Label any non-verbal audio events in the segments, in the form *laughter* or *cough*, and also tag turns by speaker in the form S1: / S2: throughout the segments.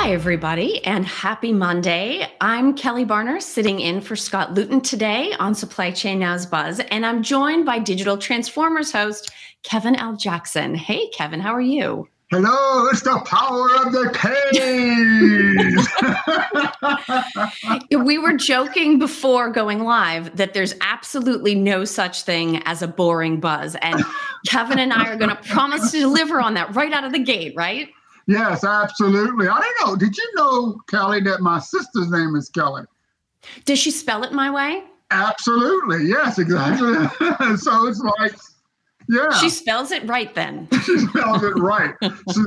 S1: Hi, everybody, and happy Monday. I'm Kelly Barner, sitting in for Scott Luton today on Supply Chain Now's Buzz, and I'm joined by Digital Transformers host Kevin L. Jackson. Hey, Kevin, how are you?
S2: Hello, it's the power of the
S1: cave. *laughs* we were joking before going live that there's absolutely no such thing as a boring buzz. And Kevin and I are going to promise to deliver on that right out of the gate, right?
S2: Yes, absolutely. I don't know. Did you know, Kelly, that my sister's name is Kelly?
S1: Does she spell it my way?
S2: Absolutely. Yes, exactly. *laughs* so it's like, yeah.
S1: She spells it right then. *laughs*
S2: she spells it right. So,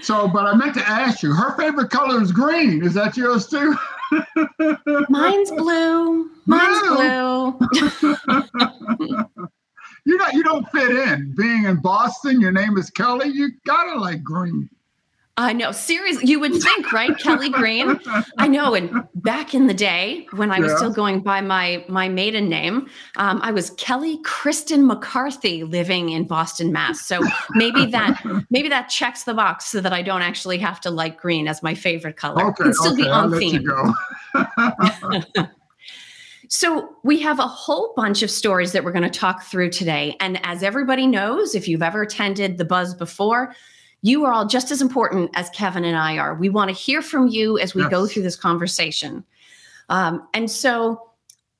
S2: so, but I meant to ask you, her favorite color is green. Is that yours too? *laughs*
S1: Mine's blue. Mine's blue.
S2: you know, you don't fit in. Being in Boston, your name is Kelly. You gotta like green.
S1: I know. Seriously, you would think, right? Kelly Green. I know. And back in the day when I was yeah. still going by my my maiden name, um, I was Kelly Kristen McCarthy living in Boston, Mass. So maybe that maybe that checks the box so that I don't actually have to like green as my favorite color.
S2: Okay, still okay, be on theme.
S1: So, we have a whole bunch of stories that we're going to talk through today. And as everybody knows, if you've ever attended the Buzz before, you are all just as important as Kevin and I are. We want to hear from you as we yes. go through this conversation. Um, and so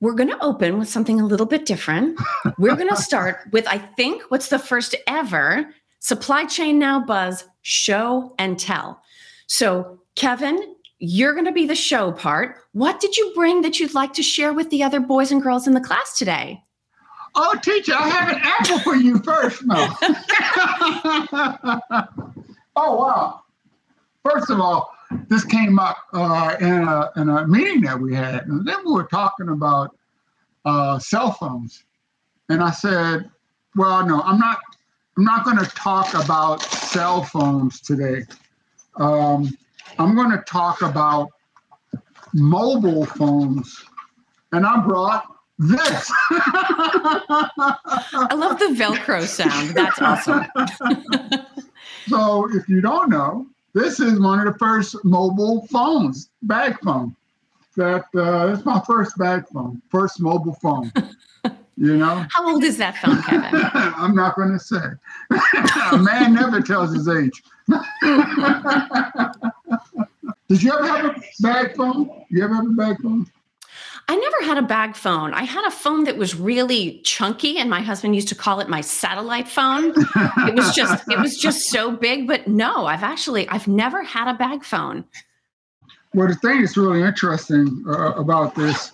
S1: we're going to open with something a little bit different. *laughs* We're going to start with, I think, what's the first ever Supply Chain Now Buzz show and tell. So, Kevin, you're going to be the show part. What did you bring that you'd like to share with the other boys and girls in the class today?
S2: Oh, teacher, I have an apple for you first. No. *laughs* *laughs* oh, wow. First of all, this came up uh, in, a, in a meeting that we had. And then we were talking about uh, cell phones. And I said, well, no, I'm not. I'm not going to talk about cell phones today. Um, I'm going to talk about mobile phones. And I brought this. *laughs*
S1: I love the Velcro sound. That's awesome. *laughs*
S2: so, if you don't know, this is one of the first mobile phones, bag phone. That uh, it's my first bag phone, first mobile phone. *laughs* You know.
S1: How old is that phone, Kevin?
S2: I'm not going to say. A man never tells his age. Did you ever have a bag phone? You ever have a bag phone?
S1: I never had a bag phone. I had a phone that was really chunky and my husband used to call it my satellite phone. it was just it was just so big, but no, I've actually I've never had a bag phone.
S2: Well, the thing that's really interesting uh, about this,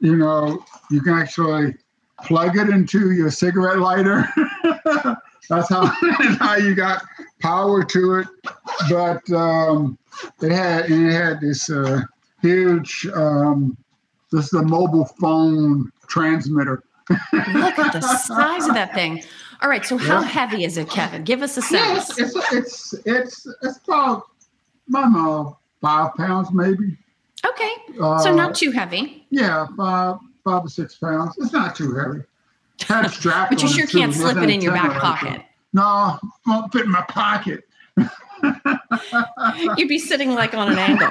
S2: you know, you can actually plug it into your cigarette lighter. *laughs* that's how *laughs* how you got power to it. But um, it had it had this uh, huge um, this is a mobile phone transmitter.
S1: Look at the *laughs* size of that thing. All right, so how yeah. heavy is it, Kevin? Give us a sense.
S2: Yeah, it's, it's it's it's about I don't know five pounds maybe.
S1: Okay, uh, so not too heavy.
S2: Yeah, five five or six pounds. It's not too heavy. Had a strap.
S1: but you sure can't slip it in your back pocket.
S2: No, won't fit in my pocket. *laughs*
S1: You'd be sitting like on an angle.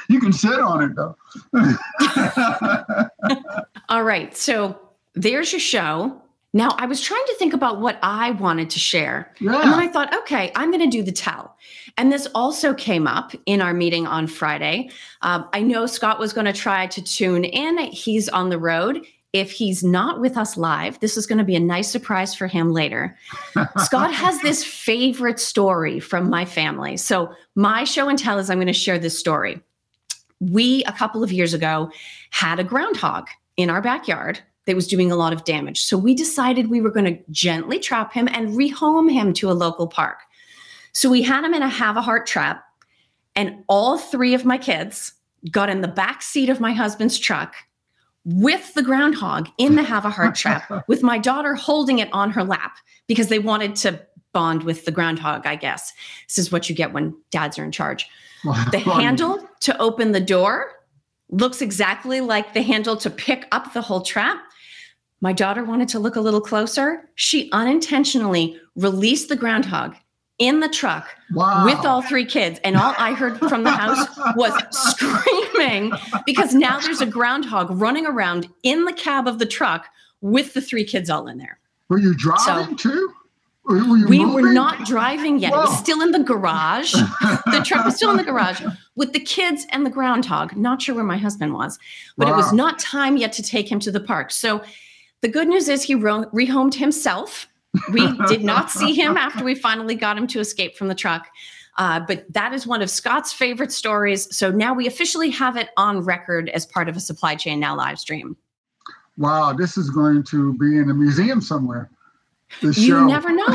S1: *laughs*
S2: you can sit on it though. *laughs*
S1: All right. So there's your show. Now, I was trying to think about what I wanted to share. Yeah. And then I thought, okay, I'm going to do the tell. And this also came up in our meeting on Friday. Um, I know Scott was going to try to tune in. He's on the road if he's not with us live, this is going to be a nice surprise for him later. *laughs* Scott has this favorite story from my family. So, my show and tell is I'm going to share this story. We, a couple of years ago, had a groundhog in our backyard that was doing a lot of damage. So, we decided we were going to gently trap him and rehome him to a local park. So, we had him in a have a heart trap, and all three of my kids got in the back seat of my husband's truck with the groundhog in the have a heart *laughs* trap with my daughter holding it on her lap because they wanted to bond with the groundhog i guess. This is what you get when dads are in charge. The *laughs* handle to open the door looks exactly like the handle to pick up the whole trap. My daughter wanted to look a little closer. She unintentionally released the groundhog in the truck wow. with all three kids. And all I heard from the house was screaming because now there's a groundhog running around in the cab of the truck with the three kids all in there.
S2: Were you driving so, too?
S1: Were we moving? were not driving yet. Whoa. It was still in the garage. the truck was still in the garage with the kids and the groundhog. Not sure where my husband was, but wow. it was not time yet to take him to the park. So the good news is he rehomed himself we did not see him after we finally got him to escape from the truck. Uh, but that is one of Scott's favorite stories. So now we officially have it on record as part of a supply chain now live stream.
S2: Wow, this is going to be in a museum somewhere
S1: you show. never know.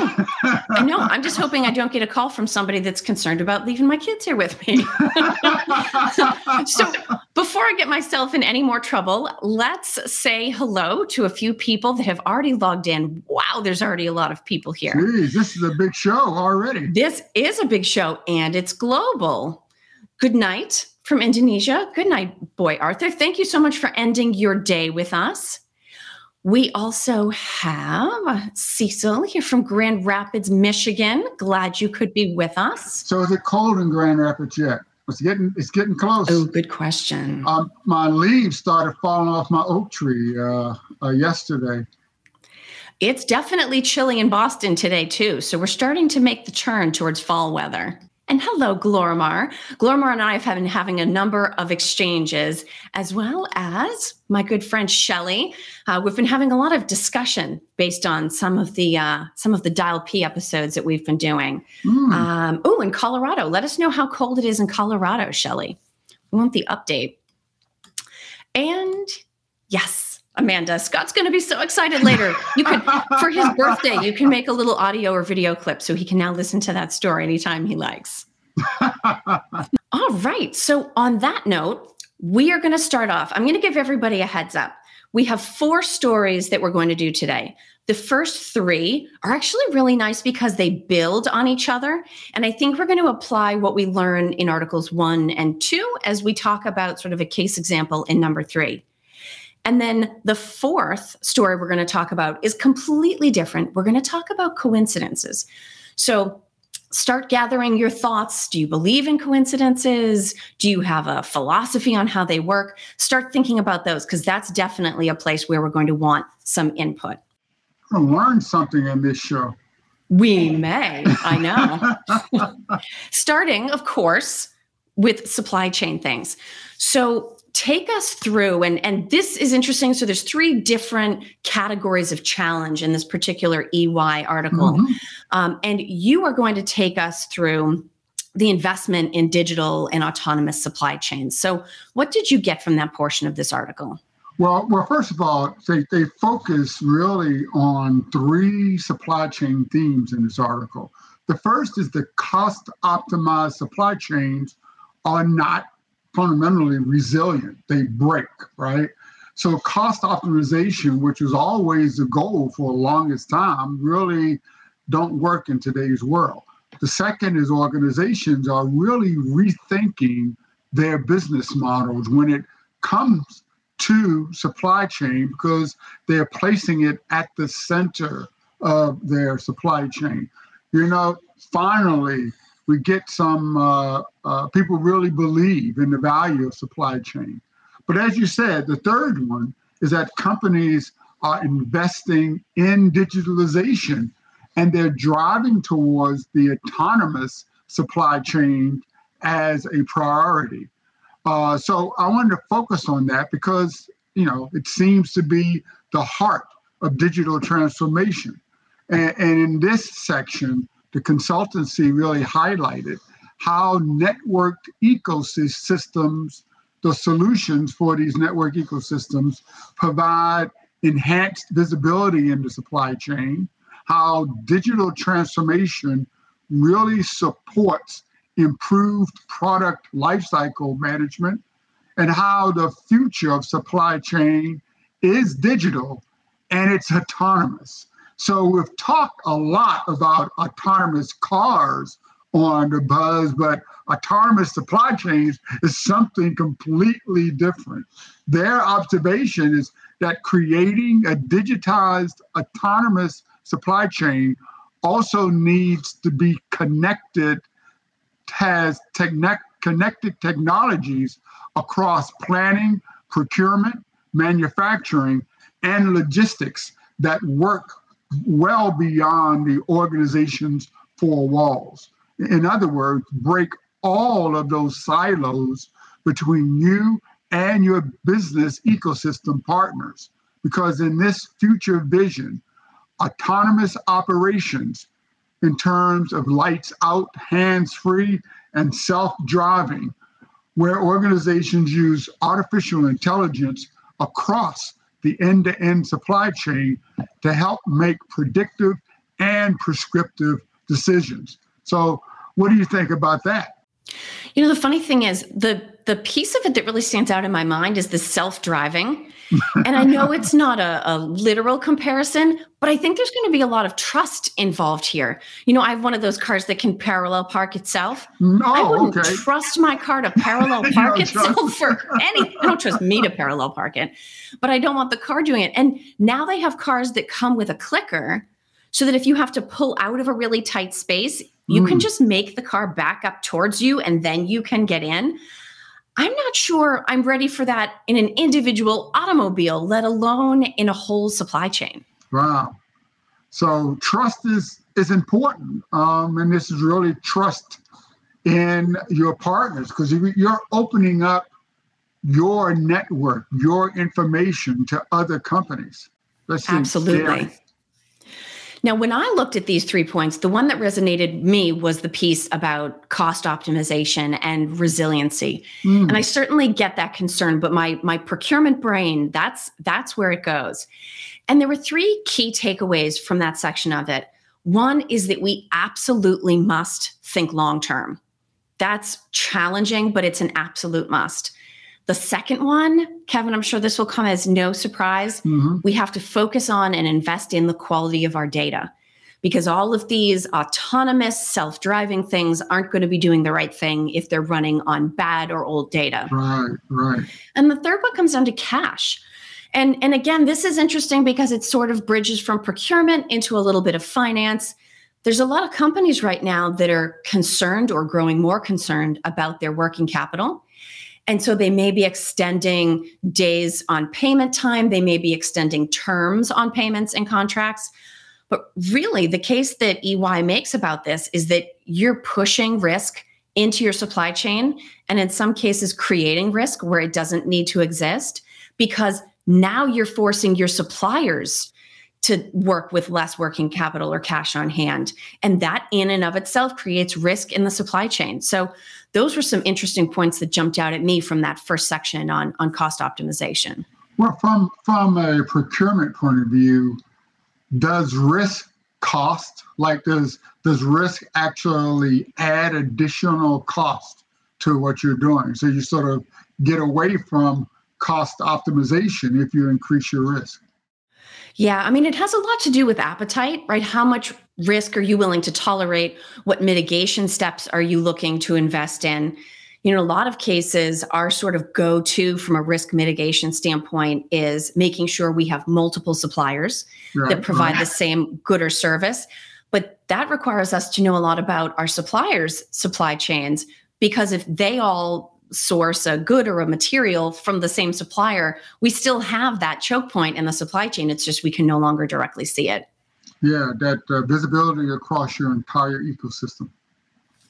S1: I know. I'm just hoping I don't get a call from somebody that's concerned about leaving my kids here with me. *laughs* so, before I get myself in any more trouble, let's say hello to a few people that have already logged in. Wow, there's already a lot of people here.
S2: Jeez, this is a big show already.
S1: This is a big show and it's global. Good night from Indonesia. Good night, boy Arthur. Thank you so much for ending your day with us. We also have Cecil here from Grand Rapids, Michigan. Glad you could be with us.
S2: So is it cold in Grand Rapids yet? It's getting it's getting close.
S1: Oh, good question.
S2: Um, my leaves started falling off my oak tree uh, uh, yesterday.
S1: It's definitely chilly in Boston today too. So we're starting to make the turn towards fall weather. And hello, Glormar. Glormar and I have been having a number of exchanges, as well as my good friend Shelly. Uh, we've been having a lot of discussion based on some of the uh, some of the Dial P episodes that we've been doing. Mm. Um, oh, in Colorado, let us know how cold it is in Colorado, Shelly. We want the update. And yes, Amanda. Scott's going to be so excited later. You could, for his birthday, you can make a little audio or video clip so he can now listen to that story anytime he likes. *laughs* All right. So, on that note, we are going to start off. I'm going to give everybody a heads up. We have four stories that we're going to do today. The first three are actually really nice because they build on each other. And I think we're going to apply what we learn in Articles one and two as we talk about sort of a case example in number three. And then the fourth story we're going to talk about is completely different. We're going to talk about coincidences. So start gathering your thoughts. Do you believe in coincidences? Do you have a philosophy on how they work? Start thinking about those because that's definitely a place where we're going to want some input.
S2: Learn something in this show.
S1: We may, I know. *laughs* Starting, of course, with supply chain things. So take us through and and this is interesting so there's three different categories of challenge in this particular EY article mm-hmm. um, and you are going to take us through the investment in digital and autonomous supply chains so what did you get from that portion of this article
S2: well, well, first of all, they, they focus really on three supply chain themes in this article. The first is the cost optimized supply chains are not fundamentally resilient. They break, right? So cost optimization, which was always the goal for the longest time, really don't work in today's world. The second is organizations are really rethinking their business models when it comes to supply chain because they're placing it at the center of their supply chain. You know, finally, we get some uh, uh, people really believe in the value of supply chain. But as you said, the third one is that companies are investing in digitalization and they're driving towards the autonomous supply chain as a priority. Uh, so I wanted to focus on that because you know it seems to be the heart of digital transformation. And, and in this section, the consultancy really highlighted how networked ecosystems, the solutions for these network ecosystems provide enhanced visibility in the supply chain, how digital transformation really supports improved product lifecycle management and how the future of supply chain is digital and it's autonomous. So we've talked a lot about autonomous cars on the buzz, but autonomous supply chains is something completely different. Their observation is that creating a digitized autonomous supply chain also needs to be connected, has techn- connected technologies across planning, procurement, manufacturing, and logistics that work well beyond the organization's four walls. In other words, break all of those silos between you and your business ecosystem partners. Because in this future vision, autonomous operations in terms of lights out, hands free, and self driving, where organizations use artificial intelligence across the end to end supply chain to help make predictive and prescriptive decisions. So, what do you think about that?
S1: You know, the funny thing is the the piece of it that really stands out in my mind is the self-driving. and I know it's not a, a, literal comparison, but I think there's going to be a lot of trust involved here. You know, I have one of those cars that can parallel park itself.
S2: No,
S1: I wouldn't
S2: okay.
S1: trust my car to parallel *laughs* park itself for any. I don't trust me to parallel park it, but I don't want the car doing it. And now they have cars that come with a clicker so that if you have to pull out of a really tight space, you mm. can just make the car back up towards you and then you can get in. I'm not sure I'm ready for that in an individual automobile, let alone in a whole supply chain.
S2: Wow. So trust is is important, um, and this is really trust in your partners because you're opening up your network, your information to other companies.
S1: Absolutely. Scary. Now, when I looked at these three points, the one that resonated me was the piece about cost optimization and resiliency. Mm. And I certainly get that concern, but my my procurement brain, that's that's where it goes. And there were three key takeaways from that section of it. One is that we absolutely must think long term. That's challenging, but it's an absolute must. The second one, Kevin, I'm sure this will come as no surprise. Mm-hmm. We have to focus on and invest in the quality of our data because all of these autonomous self driving things aren't going to be doing the right thing if they're running on bad or old data.
S2: Right, right.
S1: And the third one comes down to cash. And, and again, this is interesting because it sort of bridges from procurement into a little bit of finance. There's a lot of companies right now that are concerned or growing more concerned about their working capital. And so they may be extending days on payment time, they may be extending terms on payments and contracts. But really, the case that EY makes about this is that you're pushing risk into your supply chain, and in some cases, creating risk where it doesn't need to exist because now you're forcing your suppliers to work with less working capital or cash on hand. And that in and of itself creates risk in the supply chain. So those were some interesting points that jumped out at me from that first section on, on cost optimization.
S2: Well, from from a procurement point of view, does risk cost? Like does does risk actually add additional cost to what you're doing? So you sort of get away from cost optimization if you increase your risk.
S1: Yeah, I mean, it has a lot to do with appetite, right? How much risk are you willing to tolerate? What mitigation steps are you looking to invest in? You know, a lot of cases, our sort of go to from a risk mitigation standpoint is making sure we have multiple suppliers right, that provide right. the same good or service. But that requires us to know a lot about our suppliers' supply chains because if they all source a good or a material from the same supplier, we still have that choke point in the supply chain. It's just we can no longer directly see it.
S2: Yeah, that uh, visibility across your entire ecosystem.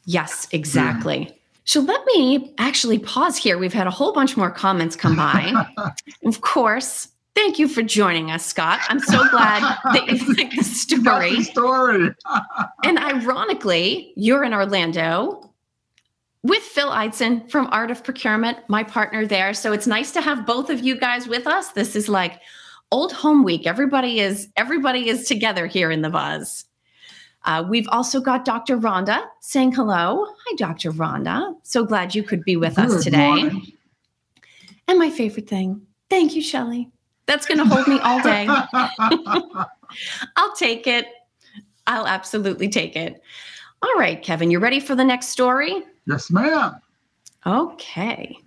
S1: Yes, exactly. Yeah. So let me actually pause here. We've had a whole bunch more comments come by. *laughs* of course, thank you for joining us, Scott. I'm so glad that you like the *laughs* story.
S2: the story. *laughs*
S1: and ironically, you're in Orlando with Phil Ideson from Art of Procurement, my partner there. So it's nice to have both of you guys with us. This is like old home week. Everybody is everybody is together here in the buzz. Uh, we've also got Dr. Rhonda saying hello. Hi, Dr. Rhonda. So glad you could be with Good us today. Morning. And my favorite thing. Thank you, Shelly. That's going to hold me all day. *laughs* I'll take it. I'll absolutely take it. All right, Kevin, you ready for the next story?
S2: Yes, ma'am.
S1: Okay.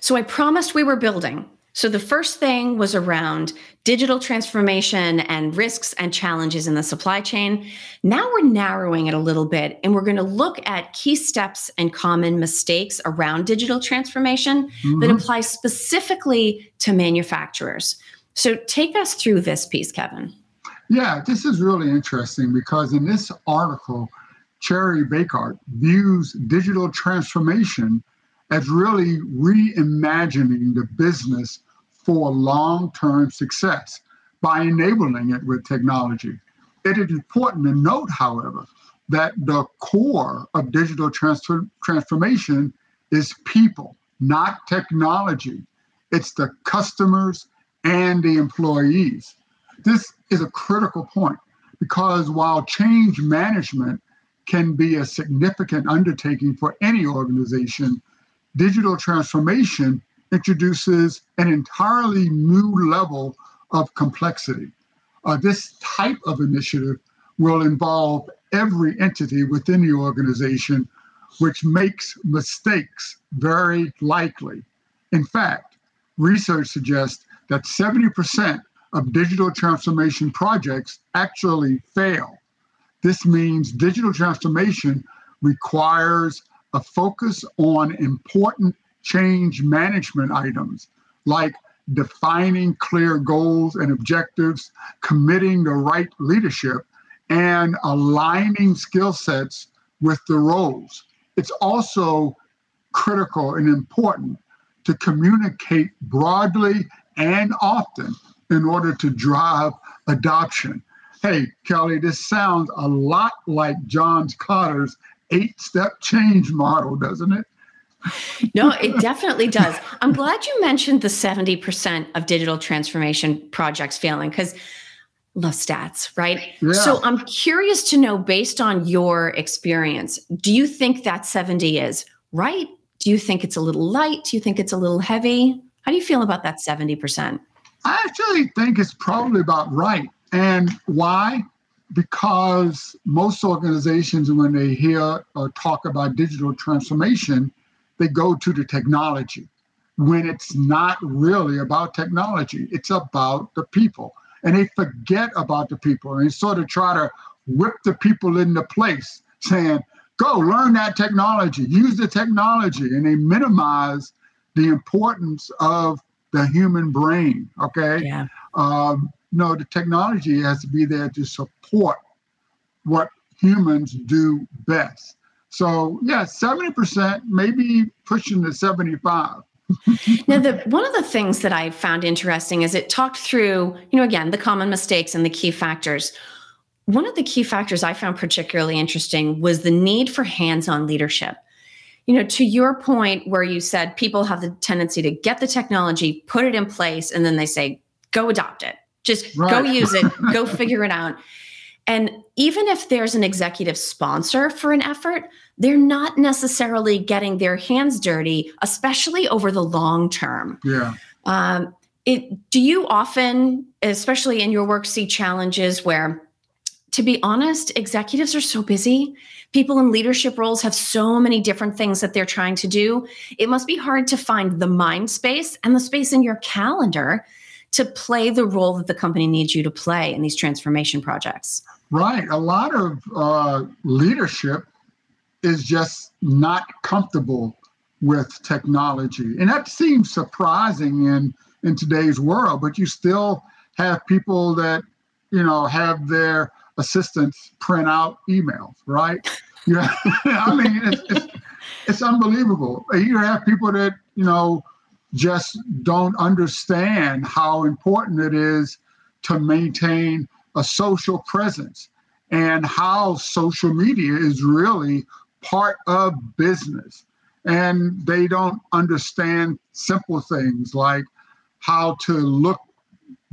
S1: So I promised we were building. So the first thing was around digital transformation and risks and challenges in the supply chain. Now we're narrowing it a little bit and we're going to look at key steps and common mistakes around digital transformation mm-hmm. that apply specifically to manufacturers. So take us through this piece, Kevin.
S2: Yeah, this is really interesting because in this article, Cherry Bekaert views digital transformation as really reimagining the business for long term success by enabling it with technology. It is important to note, however, that the core of digital transfer- transformation is people, not technology. It's the customers and the employees. This is a critical point because while change management can be a significant undertaking for any organization, digital transformation introduces an entirely new level of complexity. Uh, this type of initiative will involve every entity within the organization, which makes mistakes very likely. In fact, research suggests that 70% of digital transformation projects actually fail. This means digital transformation requires a focus on important change management items like defining clear goals and objectives, committing the right leadership, and aligning skill sets with the roles. It's also critical and important to communicate broadly and often in order to drive adoption. Hey, Kelly, this sounds a lot like John Kotter's eight step change model, doesn't it?
S1: no, it definitely does. I'm glad you mentioned the 70% of digital transformation projects failing because love stats, right? Yeah. So I'm curious to know, based on your experience, do you think that 70 is right? Do you think it's a little light? Do you think it's a little heavy? How do you feel about that 70%?
S2: I actually think it's probably about right. And why? Because most organizations, when they hear or talk about digital transformation, they go to the technology when it's not really about technology, it's about the people. And they forget about the people and they sort of try to whip the people into place, saying, go learn that technology, use the technology. And they minimize the importance of the human brain. Okay.
S1: Yeah.
S2: Um, no, the technology has to be there to support what humans do best. So yeah, 70%, maybe pushing to 75. *laughs*
S1: now, the, one of the things that I found interesting is it talked through, you know, again, the common mistakes and the key factors. One of the key factors I found particularly interesting was the need for hands on leadership. You know, to your point where you said people have the tendency to get the technology, put it in place, and then they say, go adopt it. Just right. go use it, *laughs* go figure it out. And even if there's an executive sponsor for an effort, they're not necessarily getting their hands dirty, especially over the long term.
S2: Yeah. Um,
S1: it, do you often, especially in your work, see challenges where, to be honest, executives are so busy? People in leadership roles have so many different things that they're trying to do. It must be hard to find the mind space and the space in your calendar to play the role that the company needs you to play in these transformation projects.
S2: Right. A lot of uh, leadership is just not comfortable with technology. And that seems surprising in, in today's world, but you still have people that, you know, have their assistants print out emails, right? *laughs* Yeah. *laughs* I mean, it's, it's, it's unbelievable. You have people that, you know, just don't understand how important it is to maintain a social presence and how social media is really part of business. And they don't understand simple things like how to look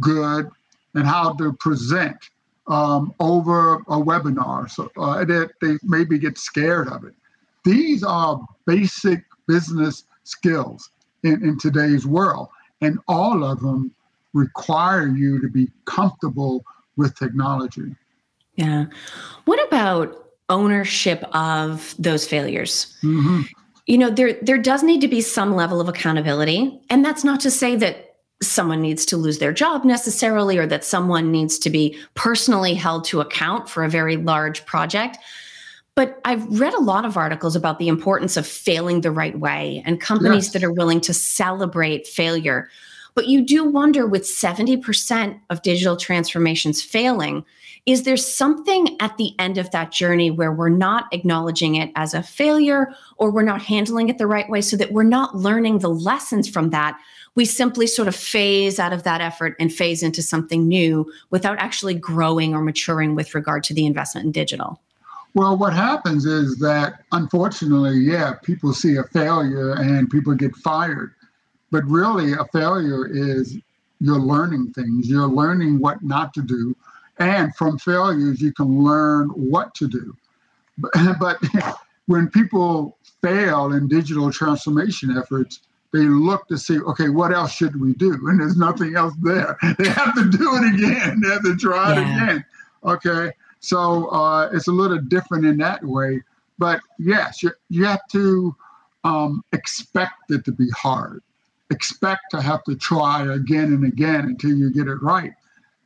S2: good and how to present um, over a webinar. So uh, that they maybe get scared of it. These are basic business skills in, in today's world. And all of them require you to be comfortable with technology.
S1: Yeah. What about ownership of those failures? Mm-hmm. You know, there there does need to be some level of accountability, and that's not to say that someone needs to lose their job necessarily or that someone needs to be personally held to account for a very large project. But I've read a lot of articles about the importance of failing the right way and companies yes. that are willing to celebrate failure. But you do wonder with 70% of digital transformations failing, is there something at the end of that journey where we're not acknowledging it as a failure or we're not handling it the right way so that we're not learning the lessons from that? We simply sort of phase out of that effort and phase into something new without actually growing or maturing with regard to the investment in digital.
S2: Well, what happens is that unfortunately, yeah, people see a failure and people get fired. But really, a failure is you're learning things, you're learning what not to do. And from failures, you can learn what to do. But, *laughs* but when people fail in digital transformation efforts, they look to see, okay, what else should we do? And there's nothing else there. *laughs* They have to do it again. They have to try yeah. it again. Okay. So uh, it's a little different in that way. But yes, you, you have to um, expect it to be hard. Expect to have to try again and again until you get it right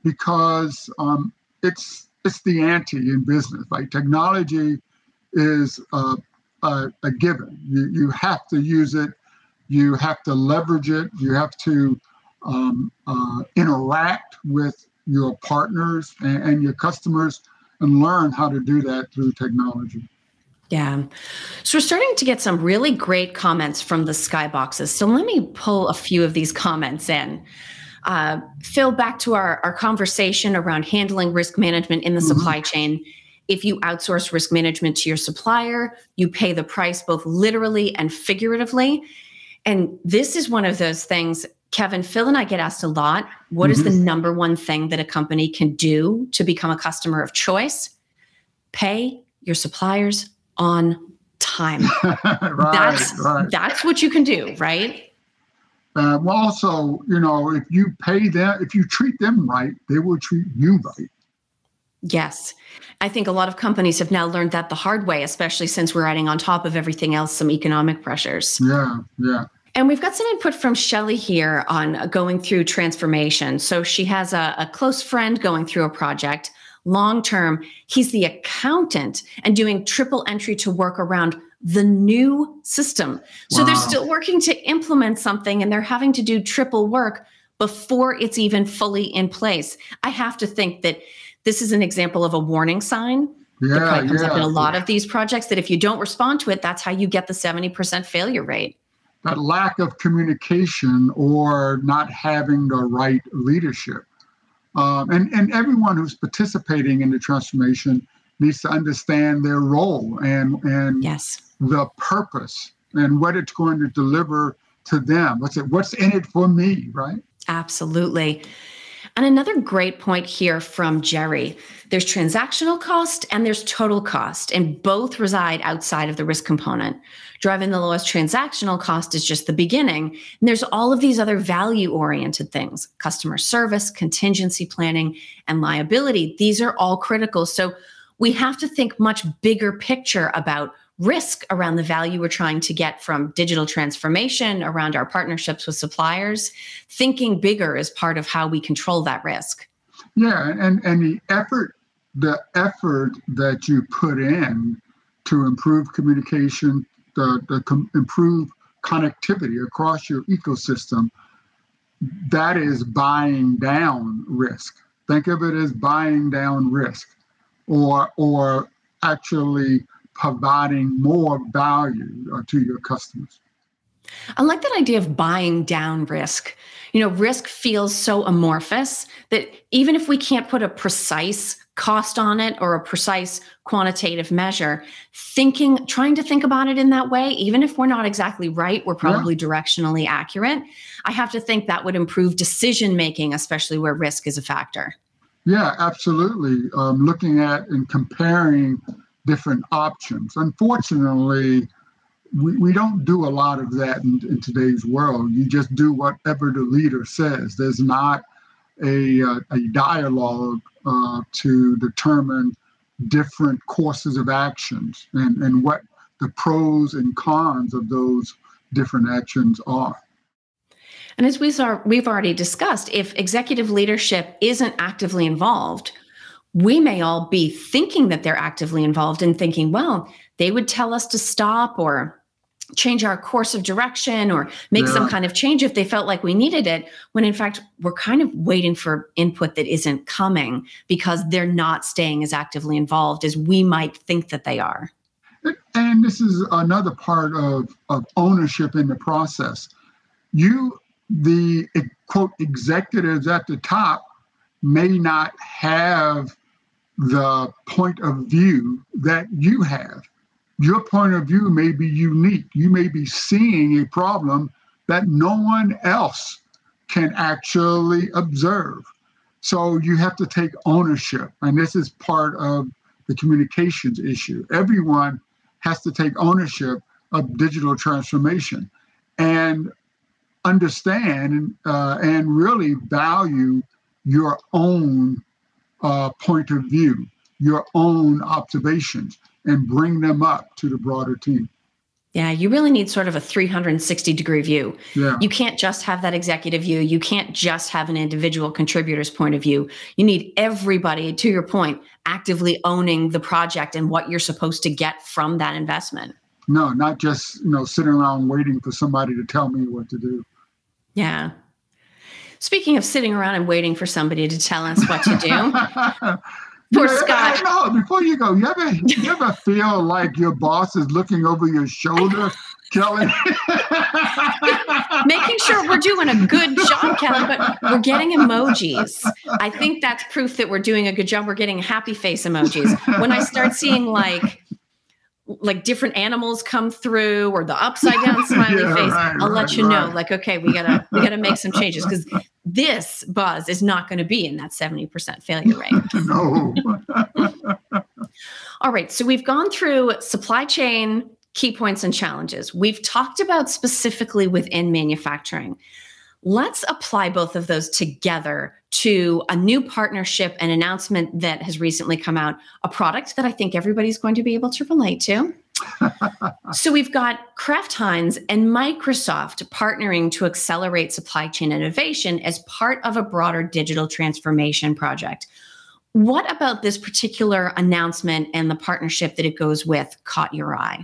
S2: because um, it's it's the ante in business like technology is a, a, a, given. You, you have to use it. You have to leverage it. You have to um, uh, interact with your partners and, and your customers and learn how to do that through technology
S1: yeah. So we're starting to get some really great comments from the skyboxes. So let me pull a few of these comments in. Uh, Phil, back to our, our conversation around handling risk management in the mm-hmm. supply chain. If you outsource risk management to your supplier, you pay the price both literally and figuratively. And this is one of those things, Kevin, Phil, and I get asked a lot What mm-hmm. is the mm-hmm. number one thing that a company can do to become a customer of choice? Pay your suppliers on time. *laughs* right, that's right. that's what you can do, right?
S2: Uh, well, also, you know, if you pay them, if you treat them right, they will treat you right.
S1: Yes. I think a lot of companies have now learned that the hard way, especially since we're adding on top of everything else some economic pressures.
S2: Yeah, yeah.
S1: And we've got some input from Shelly here on going through transformation. So she has a, a close friend going through a project long term, he's the accountant and doing triple entry to work around the new system. So wow. they're still working to implement something and they're having to do triple work before it's even fully in place. I have to think that this is an example of a warning sign yeah, that comes yeah. up in a lot of these projects that if you don't respond to it, that's how you get the 70% failure rate.
S2: That lack of communication or not having the right leadership. Um, and, and everyone who's participating in the transformation needs to understand their role and, and
S1: yes.
S2: the purpose and what it's going to deliver to them. What's it, what's in it for me, right?
S1: Absolutely. And another great point here from Jerry there's transactional cost and there's total cost, and both reside outside of the risk component. Driving the lowest transactional cost is just the beginning. And there's all of these other value oriented things customer service, contingency planning, and liability. These are all critical. So we have to think much bigger picture about risk around the value we're trying to get from digital transformation, around our partnerships with suppliers. Thinking bigger is part of how we control that risk.
S2: Yeah, and, and the effort, the effort that you put in to improve communication, the, the com- improve connectivity across your ecosystem, that is buying down risk. Think of it as buying down risk or or actually providing more value uh, to your customers.
S1: I like that idea of buying down risk. You know, risk feels so amorphous that even if we can't put a precise cost on it or a precise quantitative measure, thinking, trying to think about it in that way, even if we're not exactly right, we're probably yeah. directionally accurate. I have to think that would improve decision making, especially where risk is a factor.
S2: Yeah, absolutely. Um, looking at and comparing different options. Unfortunately, we, we don't do a lot of that in, in today's world. You just do whatever the leader says. There's not a, uh, a dialogue uh, to determine different courses of actions and, and what the pros and cons of those different actions are.
S1: And as we are, we've already discussed, if executive leadership isn't actively involved, we may all be thinking that they're actively involved and thinking, well, they would tell us to stop or change our course of direction or make yeah. some kind of change if they felt like we needed it when in fact we're kind of waiting for input that isn't coming because they're not staying as actively involved as we might think that they are
S2: and this is another part of, of ownership in the process you the quote executives at the top may not have the point of view that you have your point of view may be unique. You may be seeing a problem that no one else can actually observe. So you have to take ownership. And this is part of the communications issue. Everyone has to take ownership of digital transformation and understand uh, and really value your own uh, point of view, your own observations and bring them up to the broader team.
S1: Yeah, you really need sort of a 360 degree view.
S2: Yeah.
S1: You can't just have that executive view. You can't just have an individual contributor's point of view. You need everybody, to your point, actively owning the project and what you're supposed to get from that investment.
S2: No, not just, you know, sitting around waiting for somebody to tell me what to do.
S1: Yeah. Speaking of sitting around and waiting for somebody to tell us what to do, *laughs* Poor Scott.
S2: No, before you go, you ever you ever feel like your boss is looking over your shoulder, Kelly?
S1: Making sure we're doing a good job, Kelly, but we're getting emojis. I think that's proof that we're doing a good job. We're getting happy face emojis. When I start seeing like like different animals come through or the upside down *laughs* smiley yeah, face right, i'll right, let you right. know like okay we gotta we gotta make some *laughs* changes because this buzz is not going to be in that 70% failure rate. *laughs*
S2: No.
S1: All right so we've gone through supply chain key points and challenges. We've talked about specifically within manufacturing. Let's apply both of those together to a new partnership and announcement that has recently come out, a product that I think everybody's going to be able to relate to. *laughs* so we've got Kraft Heinz and Microsoft partnering to accelerate supply chain innovation as part of a broader digital transformation project. What about this particular announcement and the partnership that it goes with caught your eye?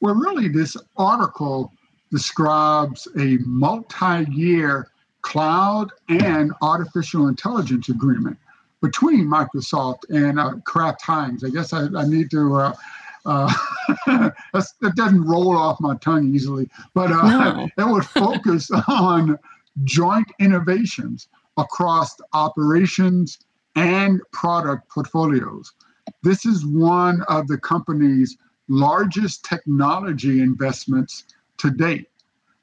S2: Well, really, this article describes a multi year cloud and artificial intelligence agreement between Microsoft and uh, Kraft Heinz. I guess I, I need to. Uh, uh, *laughs* that doesn't roll off my tongue easily, but uh, no. *laughs* it would focus on joint innovations across operations and product portfolios. This is one of the company's largest technology investments to date.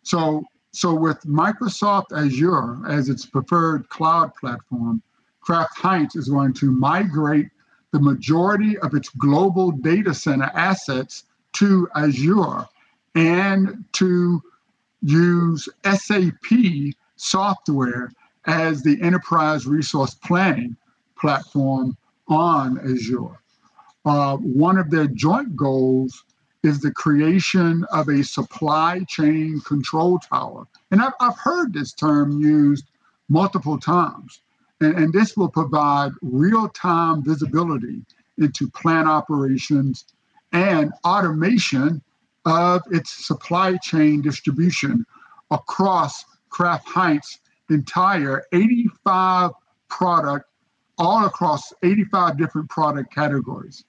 S2: So so with Microsoft Azure as its preferred cloud platform, Kraft Heinz is going to migrate the majority of its global data center assets to Azure and to use SAP software as the enterprise resource planning platform on Azure. Uh, one of their joint goals is the creation of a supply chain control tower. And I've, I've heard this term used multiple times. And, and this will provide real time visibility into plant operations and automation of its supply chain distribution across Kraft Heinz entire 85 product, all across 85 different product categories.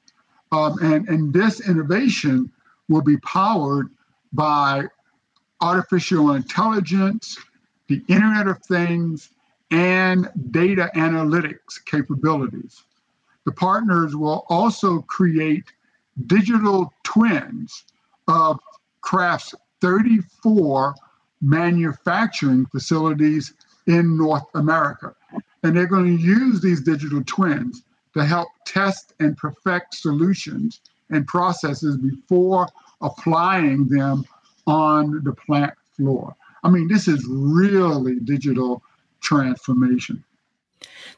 S2: Um, and, and this innovation will be powered by artificial intelligence, the Internet of Things, and data analytics capabilities. The partners will also create digital twins of Kraft's 34 manufacturing facilities in North America. And they're going to use these digital twins to help test and perfect solutions and processes before applying them on the plant floor. I mean, this is really digital transformation.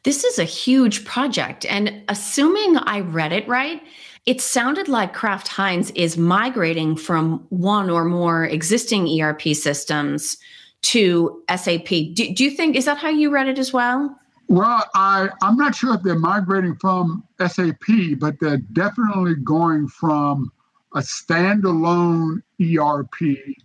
S1: This is a huge project. And assuming I read it right, it sounded like Kraft Heinz is migrating from one or more existing ERP systems to SAP. Do, do you think, is that how you read it as well?
S2: Well, I, I'm not sure if they're migrating from SAP, but they're definitely going from a standalone ERP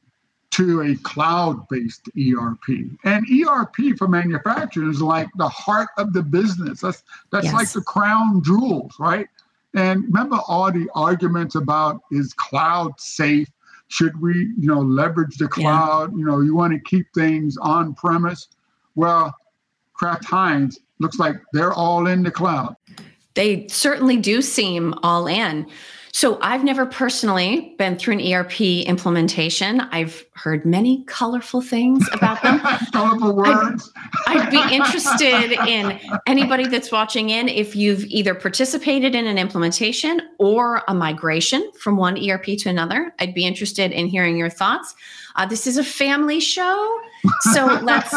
S2: to a cloud-based ERP. And ERP for manufacturers is like the heart of the business. That's that's yes. like the crown jewels, right? And remember all the arguments about is cloud safe? Should we, you know, leverage the cloud? Yeah. You know, you want to keep things on premise. Well, Kraft Heinz looks like they're all in the cloud.
S1: They certainly do seem all in. So I've never personally been through an ERP implementation. I've heard many colorful things about them. *laughs*
S2: colorful words.
S1: I'd, I'd, be interested in anybody that's watching in if you've either participated in an implementation or a migration from one ERP to another. I'd be interested in hearing your thoughts. Uh, this is a family show, so *laughs* let's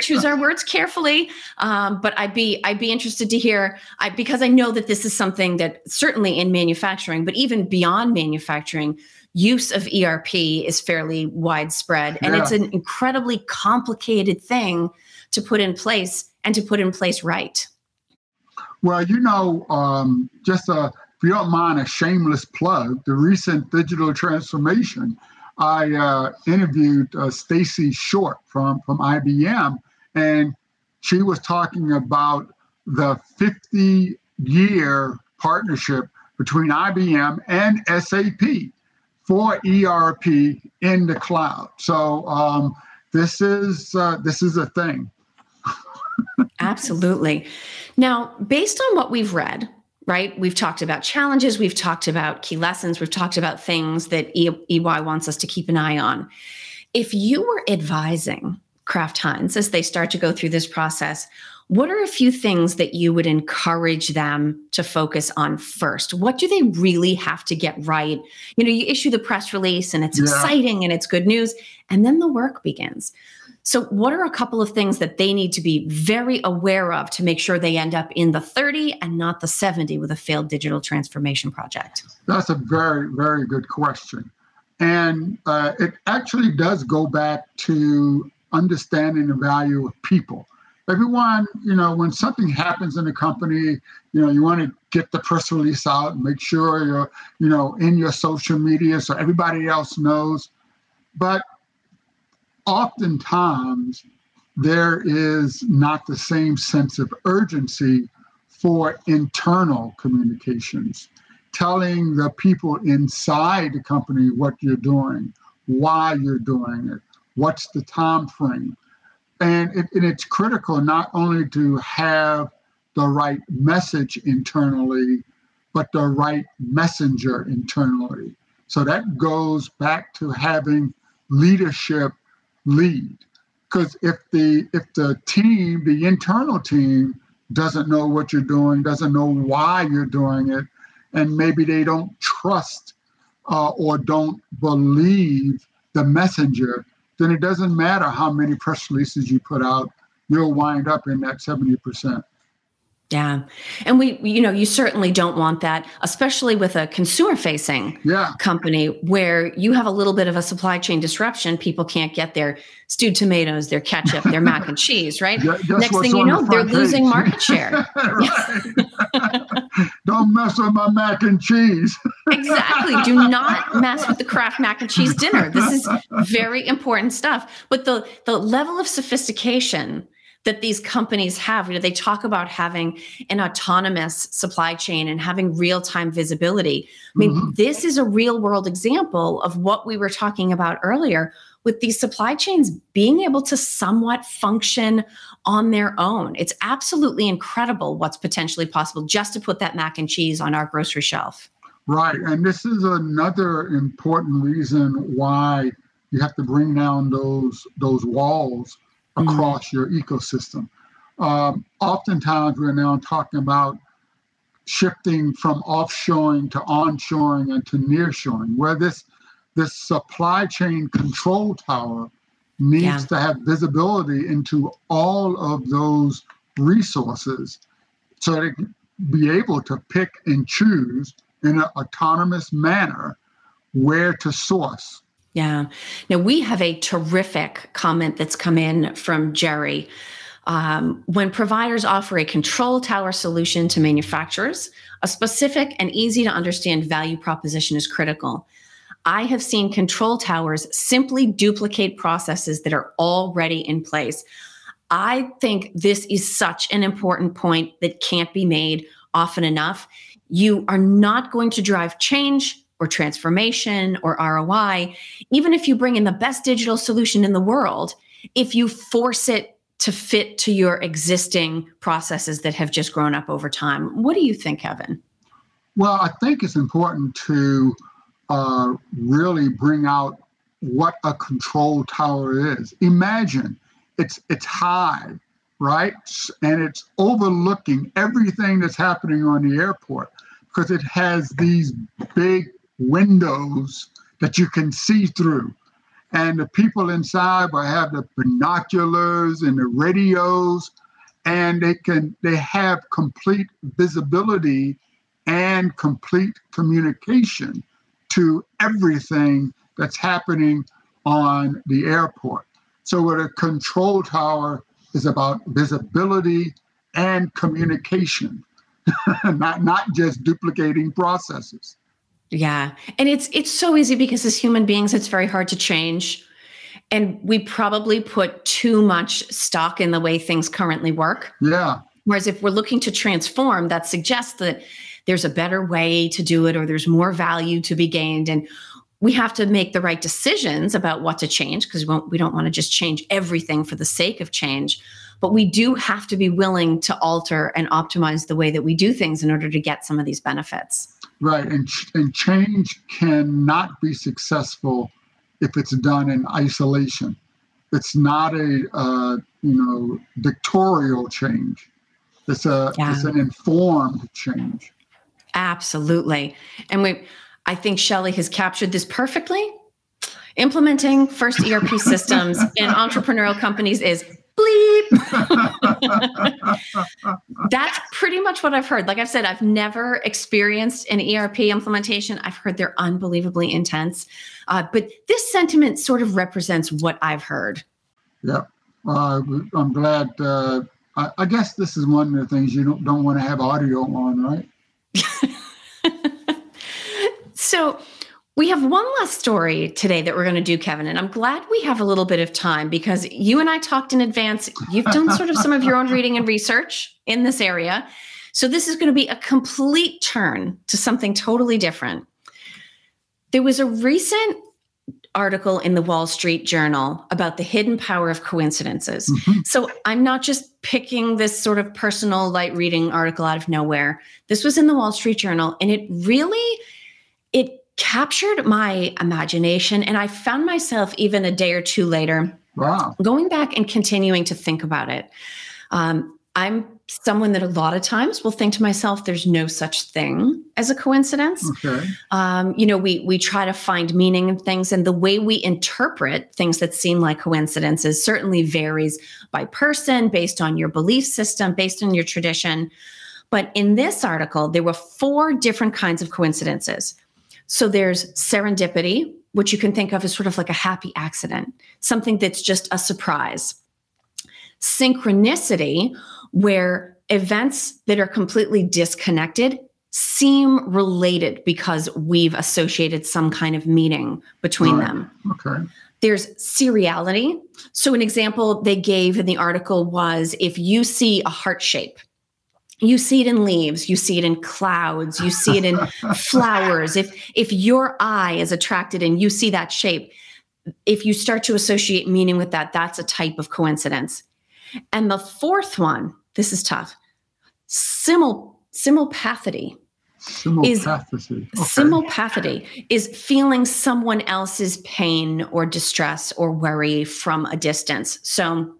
S1: choose our words carefully. Um, but I'd be I'd be interested to hear I, because I know that this is something that certainly in manufacturing, but even beyond manufacturing, use of ERP is fairly widespread, and yeah. it's an incredibly complicated thing to put in place and to put in place right.
S2: Well, you know, um, just a if you don't mind a shameless plug, the recent digital transformation I uh, interviewed uh, Stacy Short from, from IBM, and she was talking about the 50 year partnership between IBM and SAP for ERP in the cloud. So um, this is uh, this is a thing.
S1: Absolutely. Now, based on what we've read, right? We've talked about challenges, we've talked about key lessons, we've talked about things that EY wants us to keep an eye on. If you were advising Kraft Heinz as they start to go through this process, what are a few things that you would encourage them to focus on first? What do they really have to get right? You know, you issue the press release and it's yeah. exciting and it's good news, and then the work begins. So, what are a couple of things that they need to be very aware of to make sure they end up in the 30 and not the 70 with a failed digital transformation project?
S2: That's a very, very good question. And uh, it actually does go back to understanding the value of people. Everyone, you know, when something happens in a company, you know, you want to get the press release out and make sure you're, you know, in your social media so everybody else knows. But oftentimes there is not the same sense of urgency for internal communications, telling the people inside the company what you're doing, why you're doing it, what's the time frame. And, it, and it's critical not only to have the right message internally, but the right messenger internally. So that goes back to having leadership lead. Because if the if the team the internal team doesn't know what you're doing doesn't know why you're doing it and maybe they don't trust uh, or don't believe the messenger then it doesn't matter how many press releases you put out you'll wind up in that 70%
S1: yeah. And we, you know, you certainly don't want that, especially with a consumer facing
S2: yeah.
S1: company where you have a little bit of a supply chain disruption. People can't get their stewed tomatoes, their ketchup, their mac and *laughs* cheese, right? Next thing you know, the they're page. losing market share. *laughs* *laughs*
S2: don't mess with my mac and cheese.
S1: exactly. Do not mess with the Kraft mac and cheese dinner. This is very important stuff. But the the level of sophistication that these companies have. You know, they talk about having an autonomous supply chain and having real time visibility. I mean, mm-hmm. this is a real world example of what we were talking about earlier with these supply chains being able to somewhat function on their own. It's absolutely incredible what's potentially possible just to put that mac and cheese on our grocery shelf.
S2: Right. And this is another important reason why you have to bring down those those walls. Across mm-hmm. your ecosystem. Um, oftentimes, we're now talking about shifting from offshoring to onshoring and to nearshoring, where this this supply chain control tower needs yeah. to have visibility into all of those resources so they can be able to pick and choose in an autonomous manner where to source.
S1: Yeah. Now we have a terrific comment that's come in from Jerry. Um, when providers offer a control tower solution to manufacturers, a specific and easy to understand value proposition is critical. I have seen control towers simply duplicate processes that are already in place. I think this is such an important point that can't be made often enough. You are not going to drive change or transformation or ROI, even if you bring in the best digital solution in the world, if you force it to fit to your existing processes that have just grown up over time. What do you think, Kevin?
S2: Well, I think it's important to uh, really bring out what a control tower is. Imagine it's it's high, right? And it's overlooking everything that's happening on the airport because it has these big windows that you can see through. And the people inside will have the binoculars and the radios, and they can they have complete visibility and complete communication to everything that's happening on the airport. So, what a control tower is about visibility and communication, *laughs* not not just duplicating processes.
S1: Yeah. And it's it's so easy because as human beings it's very hard to change. And we probably put too much stock in the way things currently work.
S2: Yeah.
S1: Whereas if we're looking to transform, that suggests that there's a better way to do it or there's more value to be gained and we have to make the right decisions about what to change because we, we don't want to just change everything for the sake of change but we do have to be willing to alter and optimize the way that we do things in order to get some of these benefits
S2: right and, and change cannot be successful if it's done in isolation it's not a uh, you know dictatorial change it's a yeah. it's an informed change
S1: Absolutely. And we I think Shelly has captured this perfectly. Implementing first ERP systems *laughs* in entrepreneurial companies is bleep. *laughs* That's pretty much what I've heard. Like I've said, I've never experienced an ERP implementation. I've heard they're unbelievably intense. Uh, but this sentiment sort of represents what I've heard.
S2: Yeah. Uh, I'm glad. Uh, I, I, guess this is one of the things you don't, don't want to have audio on, right? *laughs*
S1: so we have one last story today that we're going to do, Kevin, and I'm glad we have a little bit of time because you and I talked in advance. You've done sort of some of your own reading and research in this area. So this is going to be a complete turn to something totally different. There was a recent article in the Wall Street Journal about the hidden power of coincidences. Mm-hmm. So I'm not just picking this sort of personal light reading article out of nowhere. This was in the Wall Street Journal and it really captured my imagination and I found myself even a day or two later
S2: wow.
S1: going back and continuing to think about it. Um, I'm someone that a lot of times will think to myself, "There's no such thing as a coincidence."
S2: Okay.
S1: Um, you know, we we try to find meaning in things, and the way we interpret things that seem like coincidences certainly varies by person, based on your belief system, based on your tradition. But in this article, there were four different kinds of coincidences. So there's serendipity, which you can think of as sort of like a happy accident, something that's just a surprise. Synchronicity, where events that are completely disconnected seem related because we've associated some kind of meaning between right. them.
S2: Okay.
S1: There's seriality. So, an example they gave in the article was if you see a heart shape, you see it in leaves, you see it in clouds, you see it in *laughs* flowers. If if your eye is attracted and you see that shape, if you start to associate meaning with that, that's a type of coincidence. And the fourth one, this is tough. Simul simulpathity.
S2: Simulpathity.
S1: Is, okay. Simulpathity is feeling someone else's pain or distress or worry from a distance. So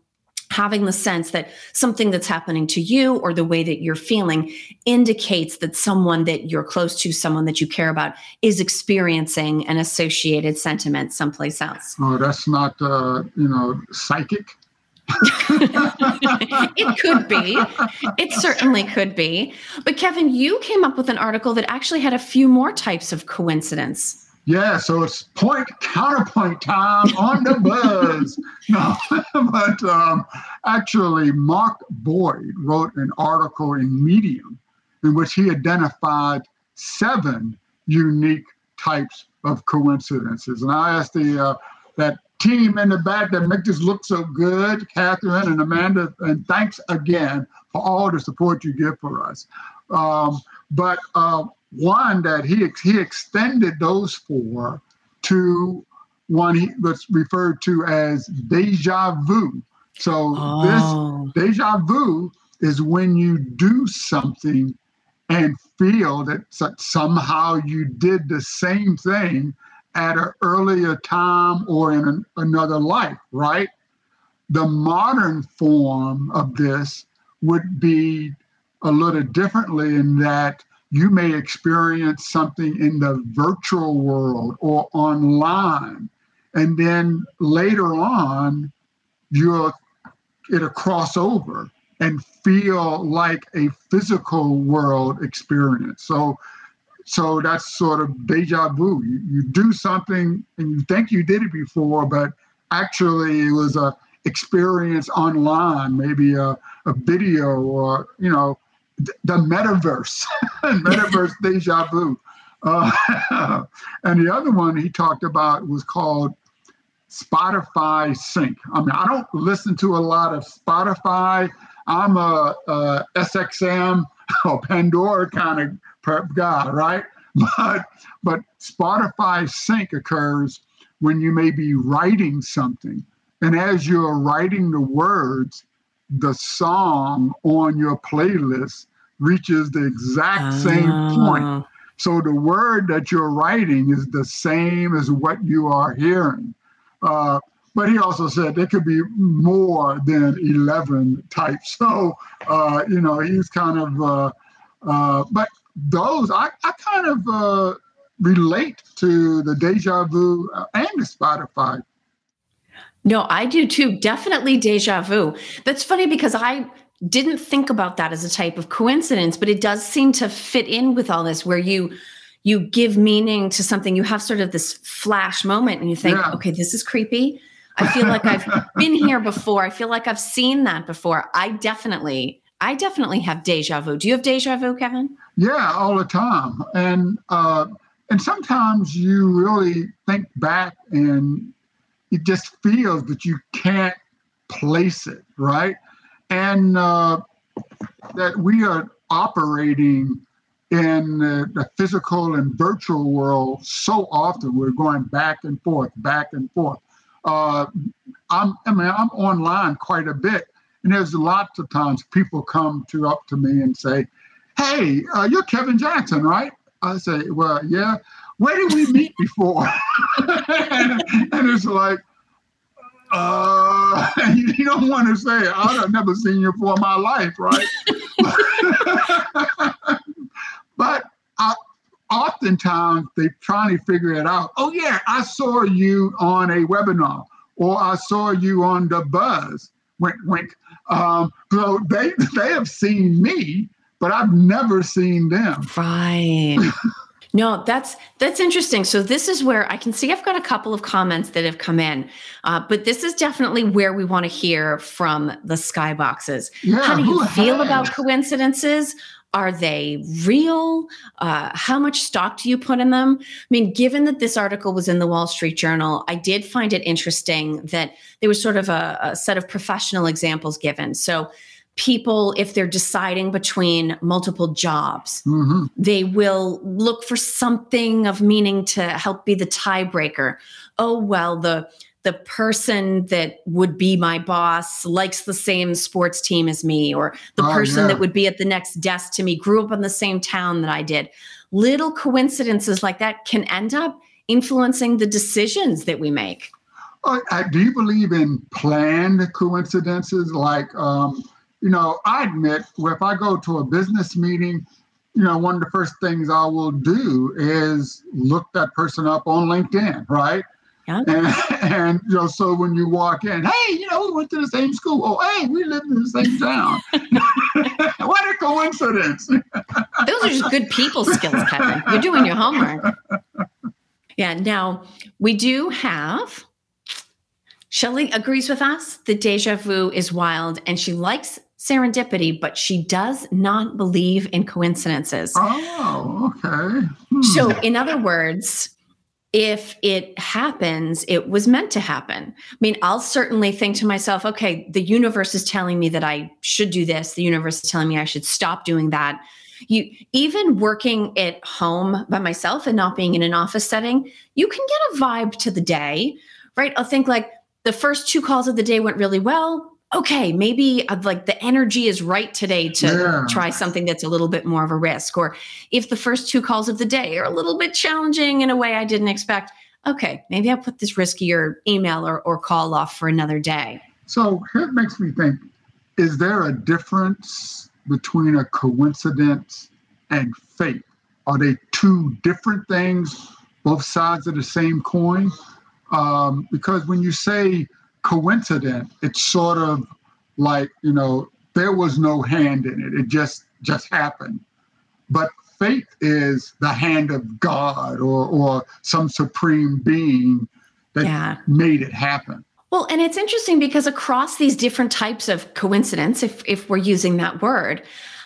S1: having the sense that something that's happening to you or the way that you're feeling indicates that someone that you're close to, someone that you care about, is experiencing an associated sentiment someplace else.
S2: Oh, that's not, uh, you know, psychic. *laughs*
S1: it could be. It certainly could be. But Kevin, you came up with an article that actually had a few more types of coincidence.
S2: Yeah, so it's point counterpoint time on the buzz. *laughs* no, *laughs* but um, actually, Mark Boyd wrote an article in Medium in which he identified seven unique types of coincidences. And I asked the uh, that team in the back that make this look so good, Catherine and Amanda, and thanks again for all the support you give for us. Um, but uh, one that he he extended those four to one he was referred to as deja vu. So oh. this deja vu is when you do something and feel that somehow you did the same thing at an earlier time or in an, another life, right? The modern form of this would be a little differently in that you may experience something in the virtual world or online. And then later on, you'll it'll cross over and feel like a physical world experience. So so that's sort of deja vu. You, you do something and you think you did it before, but actually it was a experience online, maybe a, a video or, you know, the metaverse, *laughs* metaverse deja vu. Uh, *laughs* and the other one he talked about was called Spotify Sync. I mean, I don't listen to a lot of Spotify. I'm a, a SXM or *laughs* Pandora kind of prep guy, right? But but Spotify Sync occurs when you may be writing something, and as you're writing the words, the song on your playlist reaches the exact same point. Ah. So the word that you're writing is the same as what you are hearing. Uh, but he also said there could be more than 11 types. So, uh, you know, he's kind of, uh, uh but those, I, I kind of uh, relate to the deja vu and the Spotify
S1: no, I do too. Definitely deja vu. That's funny because I didn't think about that as a type of coincidence, but it does seem to fit in with all this where you you give meaning to something. You have sort of this flash moment and you think, yeah. okay, this is creepy. I feel like I've *laughs* been here before. I feel like I've seen that before. I definitely, I definitely have deja vu. Do you have deja vu, Kevin?
S2: Yeah, all the time. And uh and sometimes you really think back and it just feels that you can't place it, right? And uh, that we are operating in the, physical and virtual world so often. We're going back and forth, back and forth. Uh, I'm, I mean, I'm online quite a bit, and there's lots of times people come to up to me and say, "Hey, uh, you're Kevin Jackson, right?" I say, "Well, yeah." Where did we meet before? and, *laughs* and, it's like, uh, *laughs* you don't want to say, I've never seen you for my life, right? *laughs* but I, oftentimes they're trying to figure it out. Oh, yeah, I saw you on a webinar or I saw you on the buzz. Wink, wink. Um, so they, they have seen me, but I've never seen them.
S1: Right. No, that's that's interesting. So this is where I can see I've got a couple of comments that have come in, uh, but this is definitely where we want to hear from the skyboxes. Yeah, How do you feel about coincidences? Are they real? Uh, how much stock do you put in them? I mean, given that this article was in the Wall Street Journal, I did find it interesting that there was sort of a, a set of professional examples given. So people if they're deciding between multiple jobs mm-hmm. they will look for something of meaning to help be the tiebreaker oh well the the person that would be my boss likes the same sports team as me or the oh, person yeah. that would be at the next desk to me grew up in the same town that i did little coincidences like that can end up influencing the decisions that we make
S2: Uh, do you believe in planned coincidences? Like, um, you know, I admit, if I go to a business meeting, you know, one of the first things I will do is look that person up on LinkedIn, right? Yeah. And, *laughs* and you know, so when you walk in, hey, you know, we went to the same school. Oh, hey, we live in the same town. *laughs* what a coincidence! *laughs*
S1: Those are just good people skills, Kevin. You're doing your homework. Yeah. Now we do have. Shelley agrees with us The deja vu is wild, and she likes serendipity, but she does not believe in coincidences.
S2: Oh, okay.
S1: Hmm. So, in other words, if it happens, it was meant to happen. I mean, I'll certainly think to myself, okay, the universe is telling me that I should do this. The universe is telling me I should stop doing that. You even working at home by myself and not being in an office setting, you can get a vibe to the day, right? I'll think like the first two calls of the day went really well okay, maybe uh, like the energy is right today to yeah. try something that's a little bit more of a risk. Or if the first two calls of the day are a little bit challenging in a way I didn't expect, okay, maybe I'll put this riskier email or, or call off for another day.
S2: So it makes me think is there a difference between a coincidence and fate? Are they two different things, both sides of the same coin? Um, because when you say coincident. It's sort of like, you know, there was no hand in it. It just just happened. But faith is the hand of God or or some supreme being that yeah. made it happen.
S1: Well, and it's interesting because across these different types of coincidence, if if we're using that word,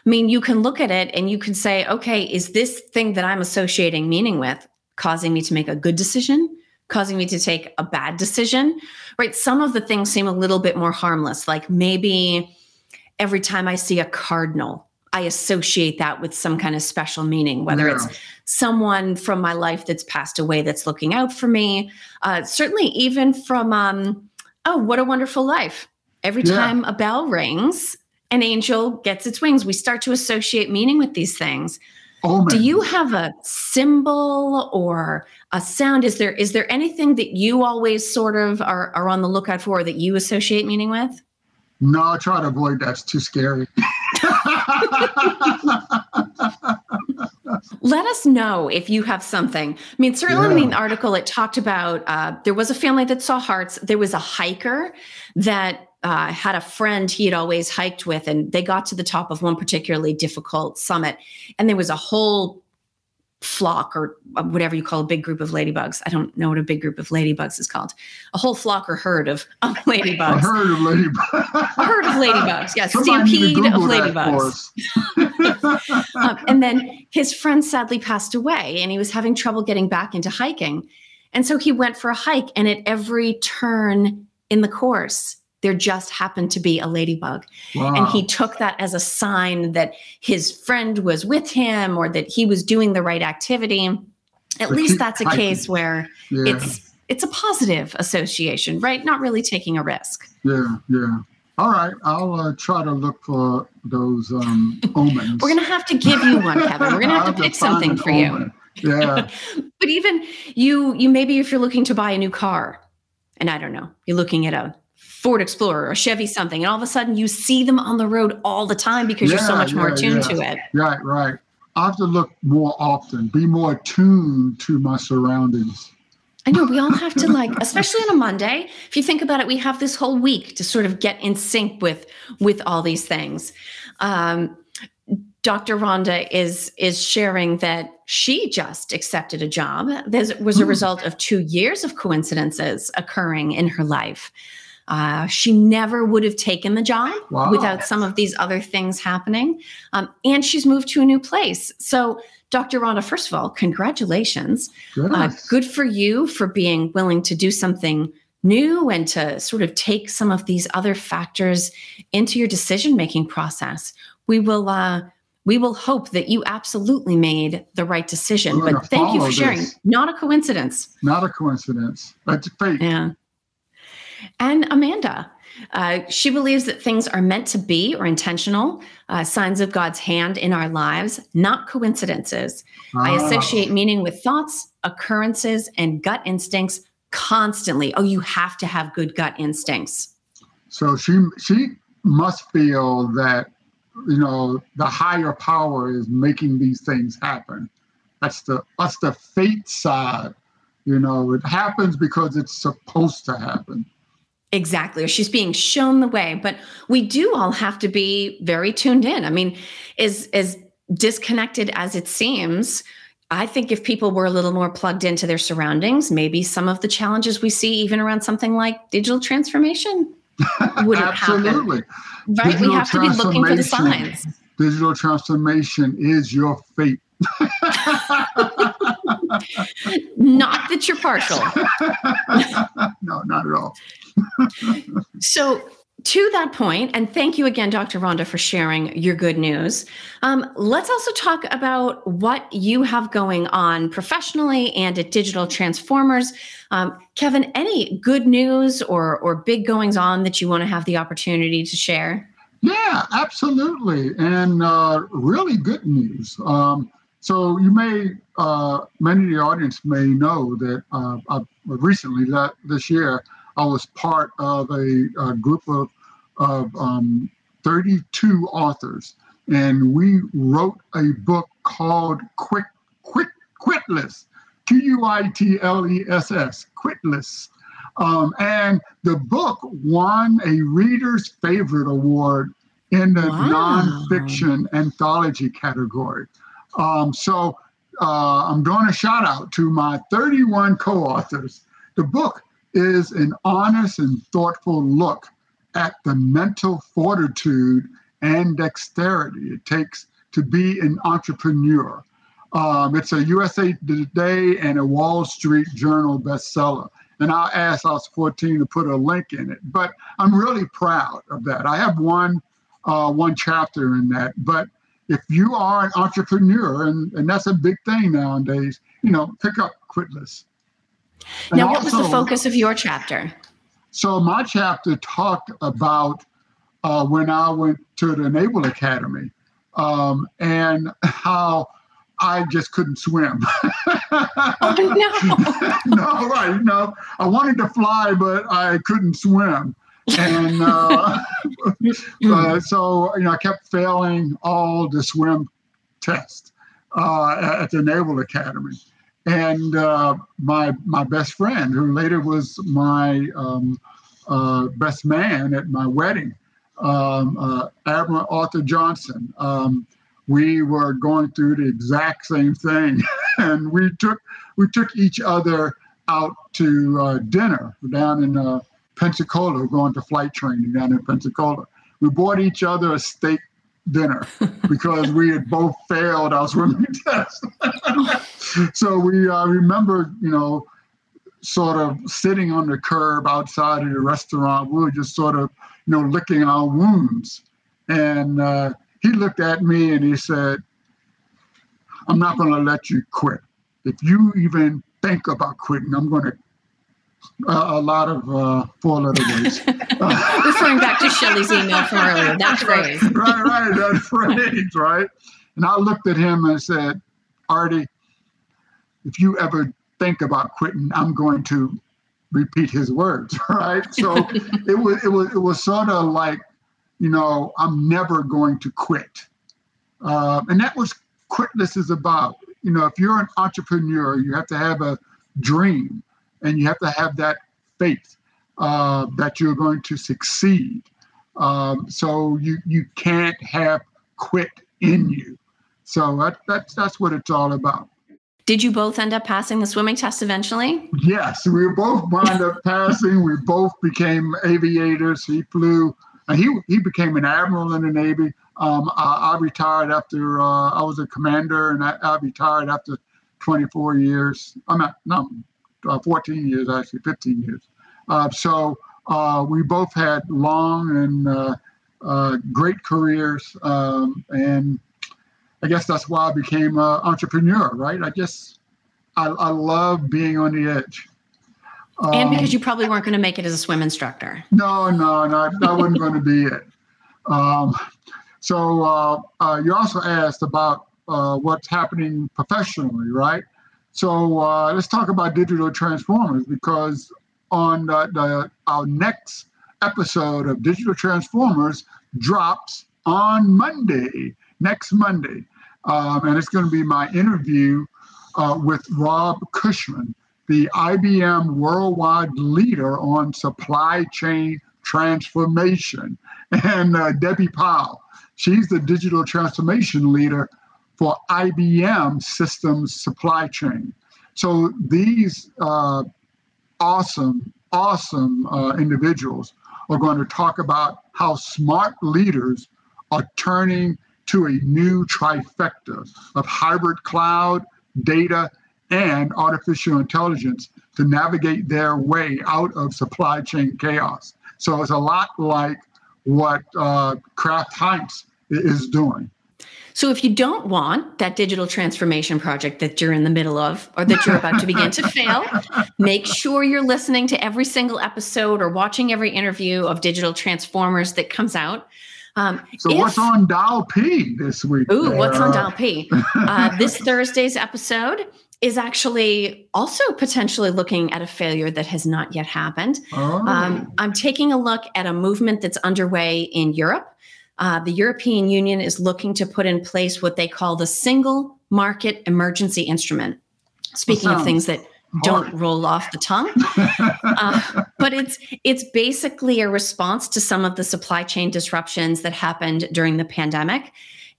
S1: I mean, you can look at it and you can say, okay, is this thing that I'm associating meaning with causing me to make a good decision? Causing me to take a bad decision, right? Some of the things seem a little bit more harmless, like maybe every time I see a cardinal, I associate that with some kind of special meaning, whether yeah. it's someone from my life that's passed away that's looking out for me. Uh, certainly, even from, um, oh, what a wonderful life. Every yeah. time a bell rings, an angel gets its wings. We start to associate meaning with these things. Oh, Do you have a symbol or a sound? Is there is there anything that you always sort of are, are on the lookout for that you associate meaning with?
S2: No, I try to avoid that. It's too scary. *laughs*
S1: Let us know if you have something. I mean, certainly yeah. in the article, it talked about uh, there was a family that saw hearts. There was a hiker that uh, had a friend he had always hiked with, and they got to the top of one particularly difficult summit, and there was a whole flock or uh, whatever you call a big group of ladybugs. I don't know what a big group of ladybugs is called. A whole flock or herd of, *laughs* of ladybugs. A
S2: herd of ladybugs.
S1: a herd of ladybugs. Yeah, stampede of ladybugs. *laughs* um, and then his friend sadly passed away, and he was having trouble getting back into hiking. And so he went for a hike, and at every turn in the course, there just happened to be a ladybug. Wow. And he took that as a sign that his friend was with him or that he was doing the right activity. At but least that's a case where yeah. it's it's a positive association, right? Not really taking a risk.
S2: Yeah, yeah. All right, I'll uh, try to look for those um, *laughs* omens.
S1: We're gonna have to give you one, Kevin. We're gonna *laughs* have, have to pick something for omen.
S2: you. Yeah. *laughs*
S1: but even you, you maybe if you're looking to buy a new car, and I don't know, you're looking at a Ford Explorer or Chevy something, and all of a sudden you see them on the road all the time because yeah, you're so much yeah, more attuned yeah. to it.
S2: Right, right. I have to look more often, be more attuned to my surroundings.
S1: I know we all have to like, especially on a Monday. If you think about it, we have this whole week to sort of get in sync with with all these things. Um, Dr. Rhonda is is sharing that she just accepted a job that was a result of two years of coincidences occurring in her life. Uh, she never would have taken the job wow. without some of these other things happening. Um, and she's moved to a new place. So, Dr. Rhonda, first of all, congratulations. Uh, good for you for being willing to do something new and to sort of take some of these other factors into your decision making process. We will. Uh, we will hope that you absolutely made the right decision. But thank you for sharing. This. Not a coincidence.
S2: Not a coincidence. That's fate.
S1: Yeah. And Amanda, uh, she believes that things are meant to be or intentional, uh, signs of God's hand in our lives, not coincidences. Oh. I associate meaning with thoughts, occurrences, and gut instincts, constantly, oh, you have to have good gut instincts.
S2: So she she must feel that you know the higher power is making these things happen. That's the that's the fate side. You know, it happens because it's supposed to happen.
S1: Exactly. Or she's being shown the way. But we do all have to be very tuned in. I mean, as as disconnected as it seems, I think if people were a little more plugged into their surroundings, maybe some of the challenges we see, even around something like digital transformation, *laughs* wouldn't
S2: Absolutely.
S1: happen. Right? Digital we have to be looking for the signs.
S2: Digital transformation is your fate. *laughs*
S1: not that you're partial. *laughs*
S2: no, not at all. *laughs*
S1: so to that point, and thank you again, Dr. Rhonda, for sharing your good news. Um, let's also talk about what you have going on professionally and at Digital Transformers. Um, Kevin, any good news or or big goings on that you want to have the opportunity to share?
S2: Yeah, absolutely, and uh, really good news. Um, so you may, uh, many of the audience may know that uh, I, recently that this year I was part of a, a group of, of um, 32 authors, and we wrote a book called Quick Quick Quitless, Q U I T L E S S, Quitless. Um, and the book won a Reader's Favorite Award in the wow. nonfiction anthology category. Um, so uh, I'm doing a shout out to my 31 co authors. The book is an honest and thoughtful look at the mental fortitude and dexterity it takes to be an entrepreneur. Um, it's a USA Today and a Wall Street Journal bestseller. And I asked us 14 to put a link in it, but I'm really proud of that. I have one uh, one chapter in that, but if you are an entrepreneur, and, and that's a big thing nowadays, you know, pick up Quitless.
S1: Now, what also, was the focus of your chapter?
S2: So, my chapter talked about uh, when I went to the Naval Academy um, and how I just couldn't swim. *laughs*
S1: oh,
S2: no. *laughs* no, right. No, I wanted to fly, but I couldn't swim and uh, *laughs* uh, so you know I kept failing all the swim tests uh, at the Naval Academy. And uh, my my best friend, who later was my um, uh, best man at my wedding, um, uh, Admiral Arthur Johnson. Um, we were going through the exact same thing, *laughs* and we took we took each other out to dinner down in Pensacola, going to flight training down in Pensacola. We bought each other a steak dinner *laughs* because we had both failed our swimming *laughs* test. *laughs* so we uh, remember, you know, sort of sitting on the curb outside of the restaurant. We were just sort of, you know, licking our wounds. And uh, he looked at me and he said, I'm not going to let you quit. If you even think about quitting, I'm going to uh, a lot of uh, four letter words. *laughs* *laughs*
S1: Referring back to Shelley's email from earlier, that phrase.
S2: right, right, that *laughs* phrase, right? And I looked at him and said, Artie, if you ever think about quitting, I'm going to repeat his words, right? So it was it was it was sort of like, you know, I'm never going to quit, uh, and that was quitless is about. You know, if you're an entrepreneur, you have to have a dream and you have to have that faith uh, that you're going to succeed. Um, so you you can't have quit in you. So that, that's that's what it's all about.
S1: Did you both end up passing the swimming test eventually?
S2: Yes, we both wound up passing. We both became aviators. He flew. and he he became an admiral in the Navy. Um, I, I, retired after uh, I was a commander, and I, I, retired after 24 years. I'm not no 14 years, actually 15 years. Uh, so uh, we both had long and uh, uh, great careers, um, and I guess that's why I became an entrepreneur. Right? I just I, I love being on the edge.
S1: Um, and because you probably weren't going to make it as a swim instructor.
S2: No, no, no, that wasn't going to be it. Um, so uh, uh, you also asked about uh, what's happening professionally, right? So uh, let's talk about digital transformers because on the, the, our next episode of Digital Transformers drops on Monday, next Monday. Um, and it's going to be my interview uh, with Rob Cushman, the IBM worldwide leader on supply chain transformation, *laughs* and uh, Debbie Powell. She's the digital transformation leader for IBM systems supply chain. So these uh, awesome, awesome uh, individuals are going to talk about how smart leaders are turning to a new trifecta of hybrid cloud, data, and artificial intelligence to navigate their way out of supply chain chaos. So it's a lot like what uh, Kraft Heinz is doing.
S1: So if you don't want that digital transformation project that you're in the middle of or that you're about to begin to fail, make sure you're listening to every single episode or watching every interview of Digital Transformers that comes out.
S2: Um, so if, what's on Dial P this week?
S1: Ooh, what's on Dial P? *laughs* Uh, this Thursday's episode is actually also potentially looking at a failure that has not yet happened. Oh. Um, I'm taking a look at a movement that's underway in Europe uh, the European Union is looking to put in place what they call the single market emergency instrument. Speaking of things that don't roll off the tongue, *laughs* uh, but it's it's basically a response to some of the supply chain disruptions that happened during the pandemic.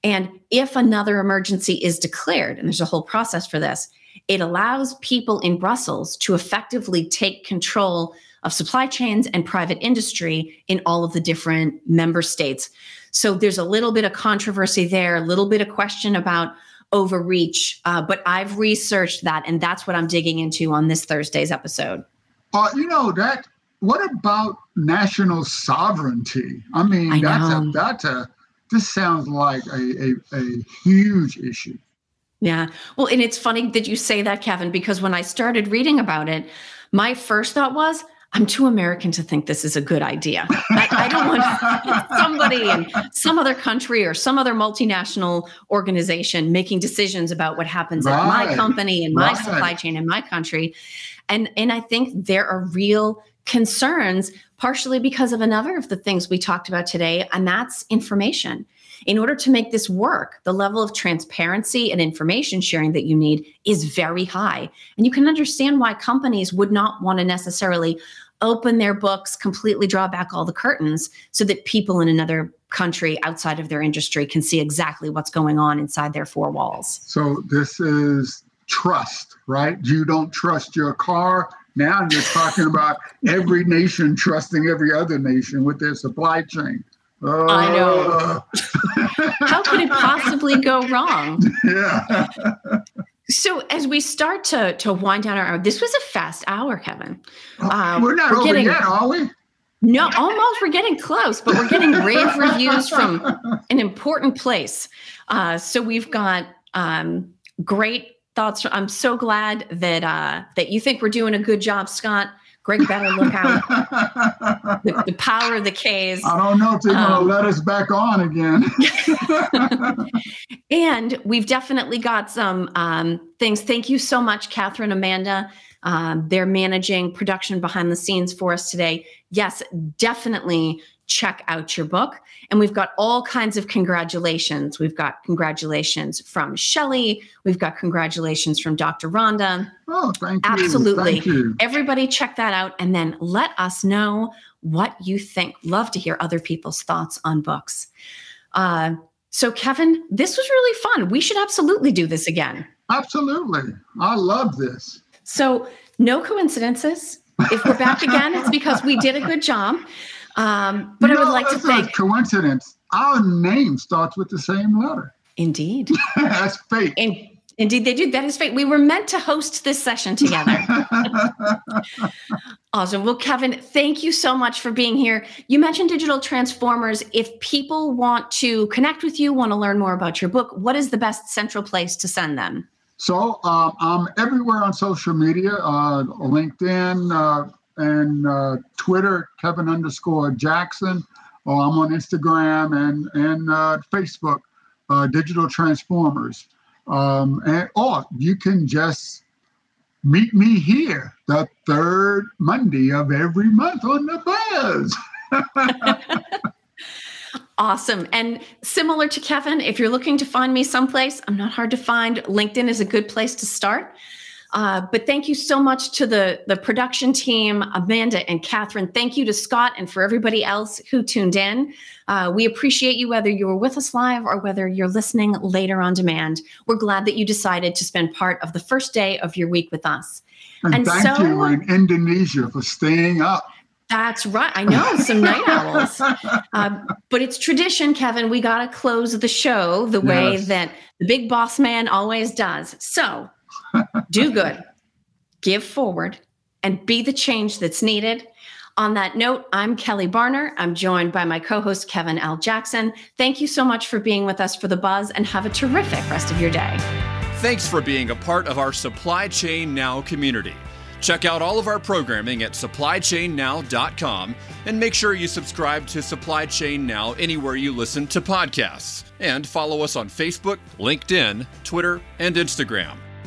S1: And if another emergency is declared, and there's a whole process for this, it allows people in Brussels to effectively take control of supply chains and private industry in all of the different member states. So there's a little bit of controversy there, a little bit of question about overreach. Uh, but I've researched that, and that's what I'm digging into on this Thursday's episode.
S2: Uh, you know that. What about national sovereignty? I mean, I that's a that's a. This sounds like a, a, a huge issue.
S1: Yeah. Well, and it's funny that you say that, Kevin, because when I started reading about it, my first thought was, I'm too American to think this is a good idea. I, I don't want *laughs* somebody in some other country or some other multinational organization making decisions about what happens right. at my company and my right. supply chain in my country. And, and I think there are real concerns, partially because of another of the things we talked about today, and that's information. In order to make this work, the level of transparency and information sharing that you need is very high. And you can understand why companies would not want to necessarily open their books, completely draw back all the curtains so that people in another country outside of their industry can see exactly what's going on inside their four walls.
S2: So this is trust, right? You don't trust your car. Now you're talking about every nation trusting every other nation with their supply chain.
S1: I know. How could it possibly go wrong?
S2: Yeah.
S1: So as we start to to wind down our, hour, this was a fast hour, Kevin.
S2: Oh, uh, we're not we're over getting, yet, are we?
S1: No, almost. We're getting close, but we're getting rave reviews from an important place. Uh, so we've got um, great thoughts. I'm so glad that uh, that you think we're doing a good job, Scott. Greg better look out. *laughs* the, the, power of the K's.
S2: I don't know if they're um, going to let us back on again. *laughs*
S1: and we've definitely got some um, things. Thank you so much, Catherine, Amanda. Um, they're managing production behind the scenes for us today. Yes, definitely check out your book. And we've got all kinds of congratulations. We've got congratulations from Shelly. We've got congratulations from Dr. Rhonda.
S2: Oh, thank you.
S1: Absolutely.
S2: Thank you.
S1: Everybody check that out and then let us know what you think. Love to hear other people's thoughts on books. Uh, so, Kevin, this was really fun. We should absolutely do this again.
S2: Absolutely. I love this.
S1: So, no coincidences. If we're back again, it's because we did a good job. Um, but know, I would like to thank.
S2: coincidence. Our name starts with the same letter.
S1: Indeed. *laughs*
S2: that's fate.
S1: In, indeed, they do. That is fate. We were meant to host this session together. *laughs* awesome. Well, Kevin, thank you so much for being here. You mentioned digital transformers. If people want to connect with you, want to learn more about your book, what is the best central place to send them?
S2: So um, I'm everywhere on social media, uh, LinkedIn, uh, and uh, Twitter, Kevin underscore Jackson. Or I'm on Instagram and and uh, Facebook, uh, Digital Transformers. Um, and or you can just meet me here the third Monday of every month on the
S1: buzz. *laughs* awesome. And similar to Kevin, if you're looking to find me someplace, I'm not hard to find. LinkedIn is a good place to start. Uh, but thank you so much to the, the production team, Amanda and Catherine. Thank you to Scott and for everybody else who tuned in. Uh, we appreciate you whether you were with us live or whether you're listening later on demand. We're glad that you decided to spend part of the first day of your week with us.
S2: And, and thank so, you in Indonesia for staying up.
S1: That's right. I know some night owls. *laughs* Uh, but it's tradition, Kevin. We got to close the show the way that the big boss man always does. So do good, give forward, and be the change that's needed. On that note, I'm Kelly Barner. I'm joined by my co host, Kevin L. Jackson. Thank you so much for being with us for the buzz and have a terrific rest of your day.
S3: Thanks for being a part of our Supply Chain Now community. Check out all of our programming at supplychainnow.com and make sure you subscribe to Supply Chain Now anywhere you listen to podcasts. And follow us on Facebook, LinkedIn, Twitter, and Instagram.